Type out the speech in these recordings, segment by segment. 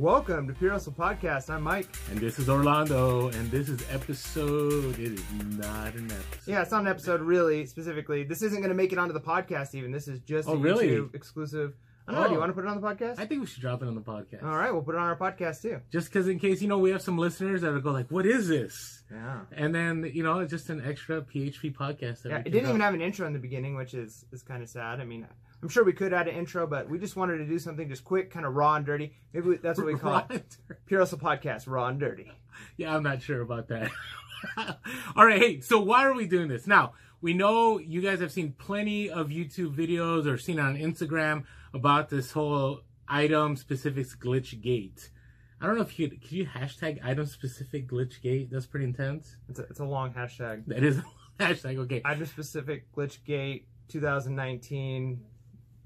Welcome to Pure Hustle Podcast. I'm Mike. And this is Orlando, and this is episode. It is not an episode. Yeah, it's not an episode really specifically. This isn't going to make it onto the podcast even. This is just Oh, a really? YouTube exclusive. I don't know. Do you Oh. want to put it on the podcast? I think we should drop it on the podcast. All right, we'll put it on our podcast too. Just because, in case, you know, we have some listeners that will go like, what is this? Yeah. And then, you know, it's just an extra PHP podcast. That Yeah, it didn't even have an intro in the beginning, which is is kind of sad. I mean, I'm sure we could add an intro, but we just wanted to do something just quick, kind of raw and dirty. Maybe we, that's what we call it. Pure Hustle Podcast, raw and dirty. Yeah, I'm not sure about that. All right, hey, so why are we doing this? Now, we know you guys have seen plenty of YouTube videos or seen on Instagram about this whole item specific glitch gate. I don't know if you could, could you hashtag item specific glitch gate? That's pretty intense. It's a, it's a long hashtag. That is a hashtag, okay. Item specific glitch gate 2019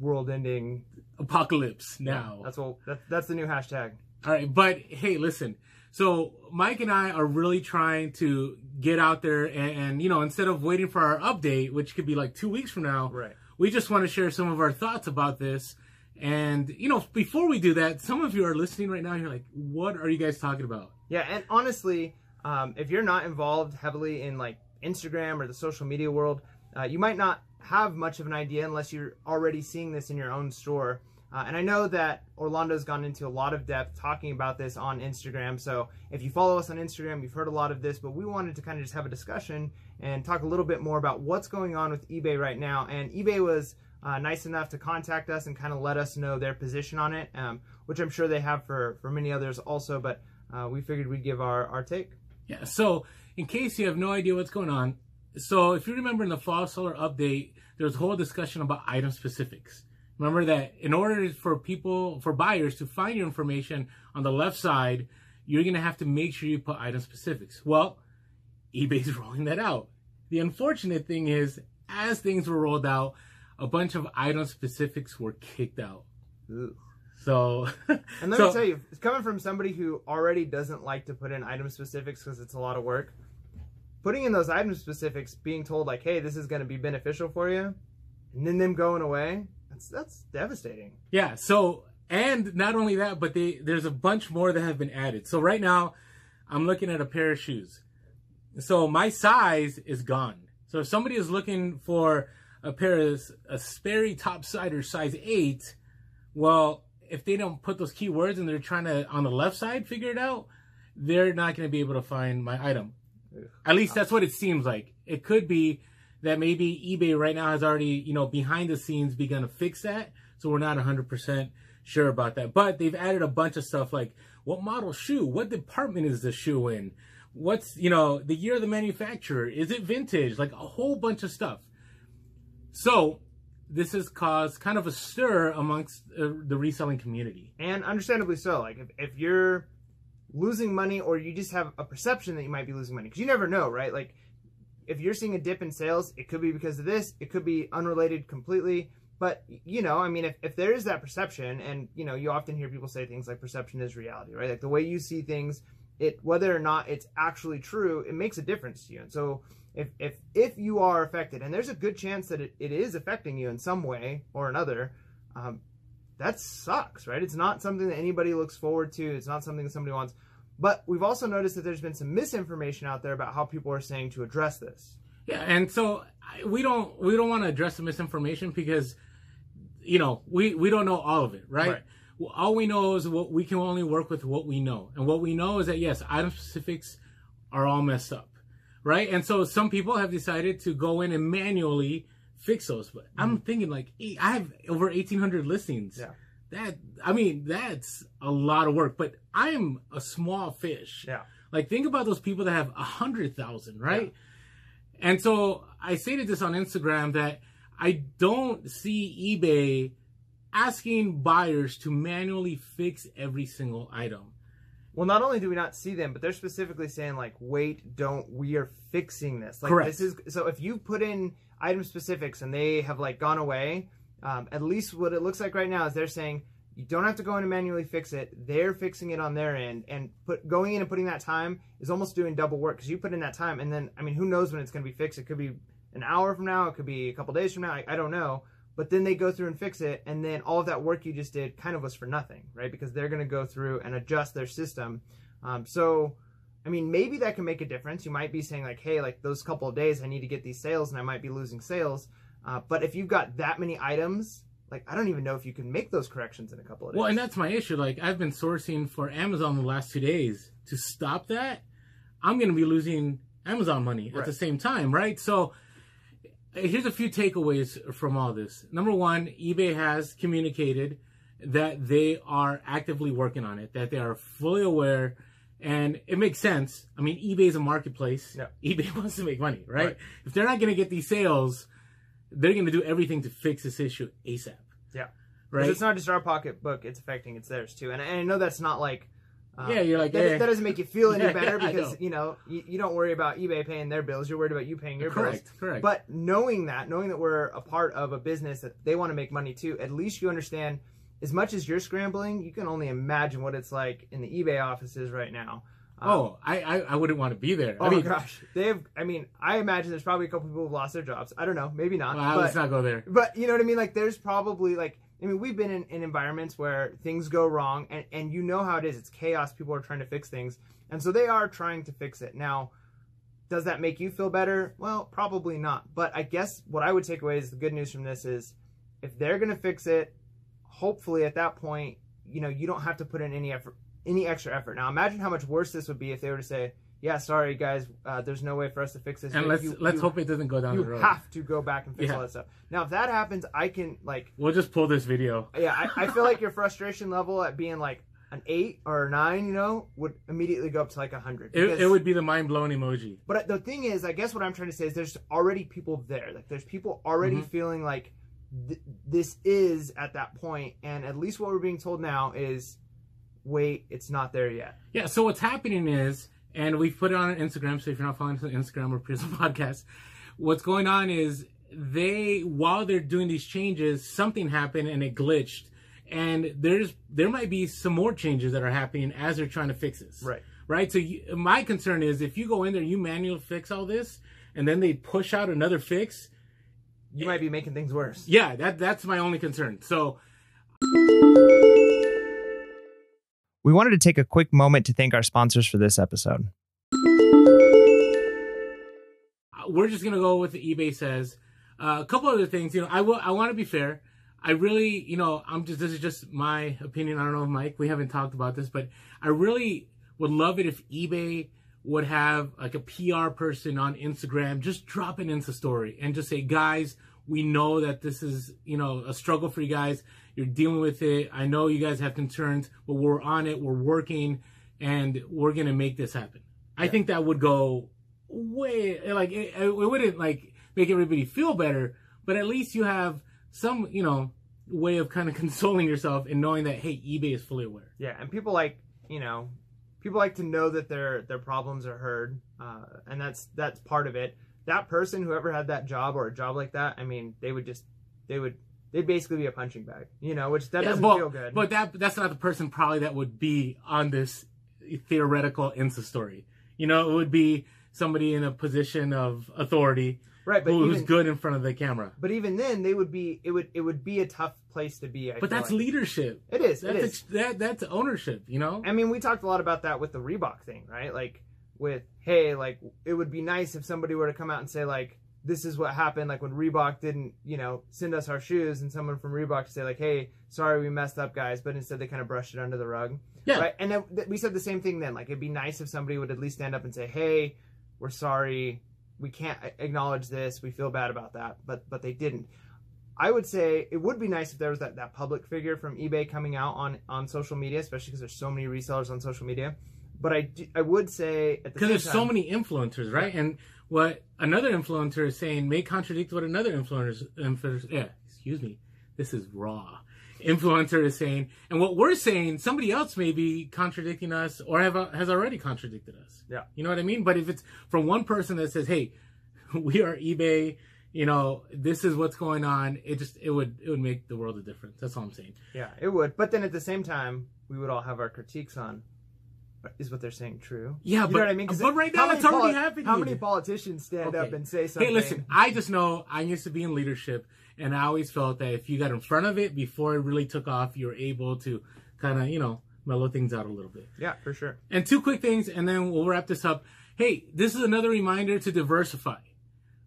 world ending. Apocalypse now. That's what that, that's the new hashtag. All right, but hey, listen. So Mike and I are really trying to get out there and, and you know, instead of waiting for our update, which could be like two weeks from now, Right. we just want to share some of our thoughts about this. And you know, before we do that, some of you are listening right now. You're like, "What are you guys talking about?" Yeah, and honestly, um, if you're not involved heavily in like Instagram or the social media world, uh, you might not have much of an idea unless you're already seeing this in your own store. Uh, and I know that Orlando's gone into a lot of depth talking about this on Instagram. So if you follow us on Instagram, you've heard a lot of this, but we wanted to kind of just have a discussion and talk a little bit more about what's going on with eBay right now. And eBay was uh, nice enough to contact us and kind of let us know their position on it, um, which I'm sure they have for, for many others also. But uh, we figured we'd give our, our take. Yeah. So, in case you have no idea what's going on, so if you remember in the fall seller update, there was a whole discussion about item specifics. Remember that in order for people, for buyers to find your information on the left side, you're going to have to make sure you put item specifics. Well, eBay's rolling that out. The unfortunate thing is, as things were rolled out, a bunch of item specifics were kicked out. So, And let so- me tell you, it's coming from somebody who already doesn't like to put in item specifics because it's a lot of work. Putting in those item specifics, being told like, "Hey, this is going to be beneficial for you," and then them going away, that's that's devastating. Yeah. So, and not only that, but they there's a bunch more that have been added. So right now, I'm looking at a pair of shoes. So my size is gone. So if somebody is looking for a pair of a Sperry topsider size eight, well, if they don't put those keywords and they're trying to on the left side figure it out, they're not going to be able to find my item. At least that's what it seems like. It could be that maybe eBay right now has already, you know, behind the scenes begun to fix that. So we're not 100% sure about that. But they've added a bunch of stuff like what model shoe? What department is the shoe in? What's, you know, the year of the manufacturer? Is it vintage? Like a whole bunch of stuff. So this has caused kind of a stir amongst uh, the reselling community. And understandably so. Like if, if you're losing money or you just have a perception that you might be losing money, because you never know, right? Like if you're seeing a dip in sales, it could be because of this, it could be unrelated completely. But you know, I mean, if, if there is that perception, and you know, you often hear people say things like perception is reality, right? Like the way you see things, it whether or not it's actually true, it makes a difference to you. And so if if if you are affected, and there's a good chance that it, it is affecting you in some way or another, um, that sucks, right? It's not something that anybody looks forward to. It's not something that somebody wants. But we've also noticed that there's been some misinformation out there about how people are saying to address this. Yeah, and so we don't we don't want to address the misinformation because you know we we don't know all of it, right? Right. All we know is what we can only work with what we know, and what we know is that yes, item specifics are all messed up, right? And so some people have decided to go in and manually fix those. But I'm mm-hmm. thinking like hey, I have over 1,800 listings. Yeah. That I mean that's a lot of work, but I'm a small fish. Yeah. Like think about those people that have a hundred thousand, right? Yeah. And so I stated this on Instagram that I don't see eBay asking buyers to manually fix every single item. Well, not only do we not see them, but they're specifically saying like, "Wait, don't. We are fixing this." Like Correct. this is so. If you put in item specifics and they have like gone away, um, at least what it looks like right now is they're saying you don't have to go in and manually fix it. They're fixing it on their end, and put going in and putting that time is almost doing double work because you put in that time, and then I mean, who knows when it's going to be fixed? It could be an hour from now, it could be a couple days from now. I, I don't know, but then they go through and fix it, and then all of that work you just did kind of was for nothing, right? Because they're going to go through and adjust their system. Um, so, I mean, maybe that can make a difference. You might be saying like, hey, like those couple of days, I need to get these sales, and I might be losing sales. Uh, but if you've got that many items, like I don't even know if you can make those corrections in a couple of days. Well, and that's my issue. Like I've been sourcing for Amazon the last two days. To stop that, I'm going to be losing Amazon money Right. at the same time, right? So here's a few takeaways from all this. Number one, eBay has communicated that they are actively working on it, that they are fully aware, and it makes sense. I mean, eBay is a marketplace. Yeah. eBay wants to make money, right? Right. If they're not going to get these sales, they're going to do everything to fix this issue ASAP. Yeah. Right. It's not just our pocketbook; it's affecting it's theirs too. And, and I know that's not like. Uh, Yeah, you're like, that, eh. that doesn't make you feel any Yeah, better yeah, because you know you, you don't worry about eBay paying their bills. You're worried about you paying your bills. correct. Correct. But knowing that, knowing that we're a part of a business that they want to make money too, at least you understand. As much as you're scrambling, you can only imagine what it's like in the eBay offices right now. Um, Oh, I, I, I wouldn't want to be there. oh I mean, my gosh, they've. I mean, I imagine there's probably a couple people who've lost their jobs. I don't know, maybe not. well, but, let's not go there. but you know what I mean? Like, there's probably like, I mean, we've been in, in environments where things go wrong, and and you know how it is. It's chaos. People are trying to fix things, and so they are trying to fix it. Now, does that make you feel better? Well, probably not. But I guess what I would take away is the good news from this is, if they're gonna fix it, hopefully at that point, you know, you don't have to put in any effort, any extra effort. Now, imagine how much worse this would be if they were to say, "Yeah, sorry guys, uh, there's no way for us to fix this." And let's you- let's you- hope it doesn't go down the road. You have to go back and fix Yeah. all that stuff. Now, if that happens, I can like, We'll just pull this video. yeah, I, I feel like your frustration level at being like an eight or a nine, you know, would immediately go up to like a hundred. It, it would be the mind blowing emoji. But the thing is, I guess what I'm trying to say is there's already people there. Like there's people already Mhm. feeling like th- this is at that point, and at least what we're being told now is, wait, it's not there yet. Yeah. So what's happening is, and we've put it on Instagram. So if you're not following us on Instagram or Prism Podcast, what's going on is they while they're doing these changes, something happened and it glitched, and there's there might be some more changes that are happening as they're trying to fix this. Right. Right. So you, my concern is if you go in there, you manually fix all this, and then they push out another fix. You might be making things worse. Yeah, that that's my only concern. So We wanted to take a quick moment to thank our sponsors for this episode. Uh, we're just gonna go with the eBay says. Uh, a couple other things, you know, I will. I want to be fair. I really, you know, I'm just. This is just my opinion. I don't know, Mike. We haven't talked about this, but I really would love it if eBay would have like a PR person on Instagram just drop an Insta story and just say, guys, we know that this is, you know, a struggle for you guys. You're dealing with it. I know you guys have concerns, but we're on it. We're working, and we're gonna make this happen. I think that would go way like it, it wouldn't like make everybody feel better, but at least you have some, you know, way of kind of consoling yourself and knowing that hey, eBay is fully aware. Yeah, and people like you know, people like to know that their their problems are heard, uh, and that's that's part of it. That person, whoever had that job or a job like that, I mean, they would just they would they'd basically be a punching bag, you know, which that Yeah, doesn't but, feel good. But that that's not the person probably that would be on this theoretical Insta story. You know, it would be somebody in a position of authority right, but who's even, good in front of the camera. but even then, they would be it would it would be a tough place to be. I But that's like. leadership. it is it That's is. that that's ownership. You know. I mean, we talked a lot about that with the Reebok thing, right? Like with hey, like it would be nice if somebody were to come out and say like this is what happened like when Reebok didn't, you know, send us our shoes and someone from Reebok to say like, "Hey, sorry we messed up, guys," but instead they kind of brushed it under the rug. Yeah. Right? And then th- we said the same thing then. Like it'd be nice if somebody would at least stand up and say, "Hey, we're sorry. We can't acknowledge this. We feel bad about that." But but they didn't. I would say it would be nice if there was that, that public figure from eBay coming out on, on social media, especially because there's so many resellers on social media. But I, do- I would say at the because there's so many influencers, right? And what another influencer is saying may contradict what another influencer, influencer yeah, excuse me, this is raw. Influencer is saying, and what we're saying, somebody else may be contradicting us or have uh, has already contradicted us. Yeah. you know what I mean. But if it's from one person that says, "Hey, we are eBay," you know, this is what's going on. It just it would it would make the world a difference. That's all I'm saying. Yeah, it would. But then at the same time, we would all have our critiques on is what they're saying true. Yeah, you but know what I mean? but right now it's already happening. How many politicians stand up and say something? Hey, listen, I just know I used to be in leadership, and I always felt that if you got in front of it before it really took off, you were able to kind of, you know, mellow things out a little bit. Yeah, for sure. And two quick things, and then we'll wrap this up. Hey, this is another reminder to diversify,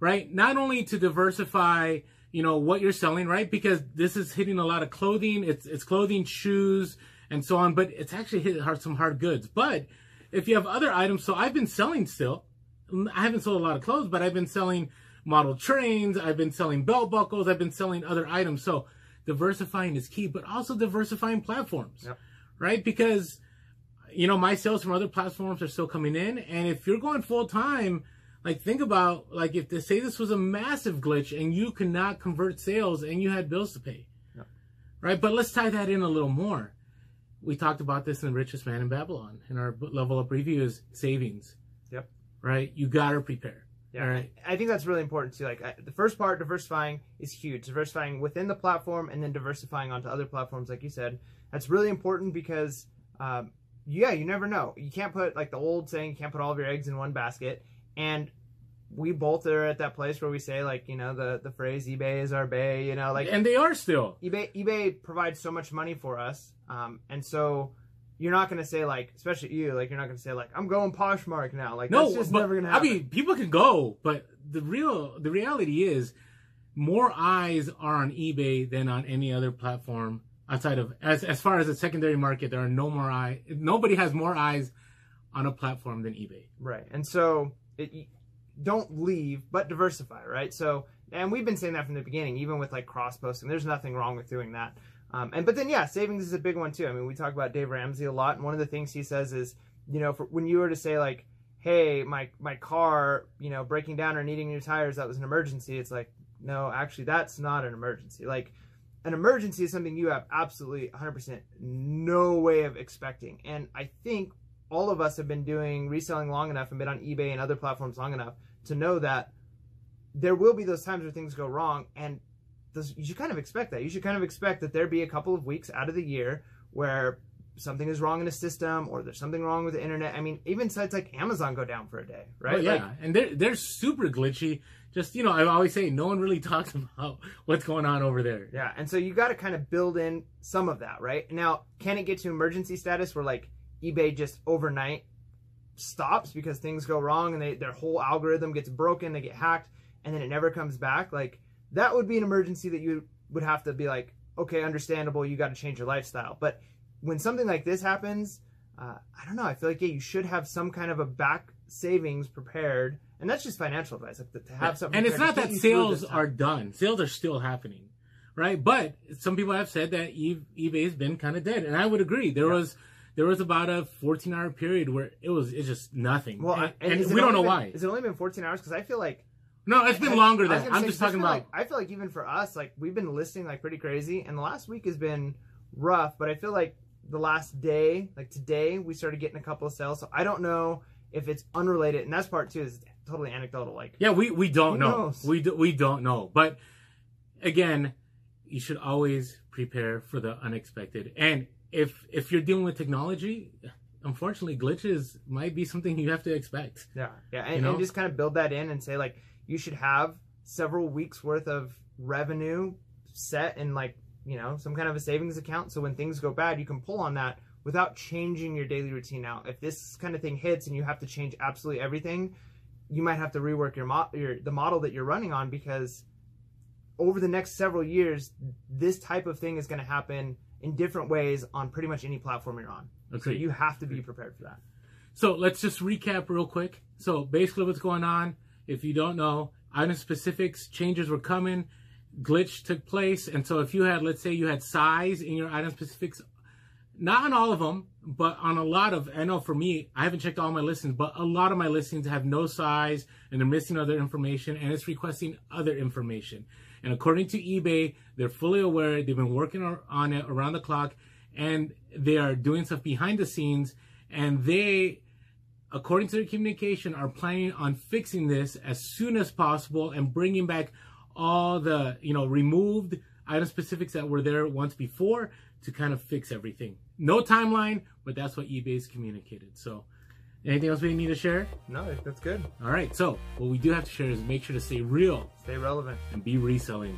right? Not only to diversify, you know, what you're selling, right? Because this is hitting a lot of clothing. It's it's clothing, shoes, and so on. But it's actually hitting hard, some hard goods. But if you have other items, so I've been selling still. I haven't sold a lot of clothes, but I've been selling model trains. I've been selling belt buckles. I've been selling other items. So diversifying is key, but also diversifying platforms, Yep. right? Because you know, my sales from other platforms are still coming in. And if you're going full time, like think about like if they say this was a massive glitch and you could not convert sales and you had bills to pay. Yeah. Right? But let's tie that in a little more. We talked about this in the richest man in Babylon in our level up review is savings. Yep. Right? You gotta prepare. Yeah, All right. I think that's really important too. Like I, the first part, diversifying is huge. Diversifying within the platform and then diversifying onto other platforms, like you said, that's really important because, um, yeah, you never know. You can't put like the old saying, you can't put all of your eggs in one basket. And we both are at that place where we say like, you know, the the phrase eBay is our bay. You know, like and they are still. eBay eBay provides so much money for us, um, and so. You're not gonna say like, especially you, like you're not gonna say like, I'm going Poshmark now. Like No, that's just but, never gonna happen. I mean, people can go, but the real the reality is more eyes are on eBay than on any other platform outside of as as far as the secondary market. There are no more eye. Nobody has more eyes on a platform than eBay. Right. And so it, don't leave, but diversify, right? So, and we've been saying that from the beginning, even with like cross posting, there's nothing wrong with doing that. Um, and, but then, yeah, savings is a big one too. I mean, we talk about Dave Ramsey a lot. And one of the things he says is, you know, for, when you were to say like, Hey, my, my car, you know, breaking down or needing new tires, that was an emergency. It's like, no, actually that's not an emergency. Like an emergency is something you have absolutely 100% no way of expecting. And I think all of us have been doing reselling long enough and been on eBay and other platforms long enough to know that there will be those times where things go wrong and those, you should kind of expect that. You should kind of expect that there be a couple of weeks out of the year where something is wrong in a system or there's something wrong with the internet. I mean, even sites like Amazon go down for a day, right? Oh, yeah, Like, and they're they're super glitchy. Just you know, I always say no one really talks about what's going on over there. Yeah, and so you got to kind of build in some of that, right? Now, can it get to emergency status where like eBay just overnight stops because things go wrong and they their whole algorithm gets broken, they get hacked, and then it never comes back? Like that would be an emergency that you would have to be like, okay, understandable, you got to change your lifestyle. But when something like this happens, uh, I don't know. I feel like yeah, you should have some kind of a back savings prepared, and that's just financial advice like, to, have something. and it's not that get you through sales are done. Sales are still happening, right? But some people have said that eBay's been kind of dead, and I would agree. There Yeah. was there was about a 14 hour period where it was it's just nothing. Well, and, and, and we don't know why. Is it only been 14 hours? Because I feel like No, it's been I- longer I than gonna I'm say, just I talking about. Like, I feel like even for us, like we've been listing like pretty crazy, and the last week has been rough. But I feel like the last day, like today, we started getting a couple of sales. So I don't know if it's unrelated, and that's part two is totally anecdotal. Like Yeah, we, we don't know. knows? We do, we don't know. But again, you should always prepare for the unexpected. And if if you're dealing with technology, unfortunately, glitches might be something you have to expect. yeah, yeah, and, You know? and just kind of build that in and say like you should have several weeks worth of revenue set in like you know some kind of a savings account. So when things go bad, you can pull on that without changing your daily routine out. If this kind of thing hits and you have to change absolutely everything, you might have to rework your, mo- your the model that you're running on because over the next several years, this type of thing is going to happen in different ways on pretty much any platform you're on. So Okay. you have to be prepared for that. So let's just recap real quick. So basically, what's going on? If you don't know, item specifics changes were coming. Glitch took place, and so if you had, let's say, you had size in your item specifics, not on all of them, but on a lot of. I know for me, I haven't checked all my listings, but a lot of my listings have no size, and they're missing other information, and it's requesting other information. And according to eBay, they're fully aware. They've been working on it around the clock, and they are doing stuff behind the scenes, and they according to their communication, are planning on fixing this as soon as possible and bringing back all the you know removed item specifics that were there once before to kind of fix everything. No timeline, but that's what eBay's communicated. So, anything else we need to share? No, that's good. All right. So, what we do have to share is make sure to stay real Stay relevant. and be reselling.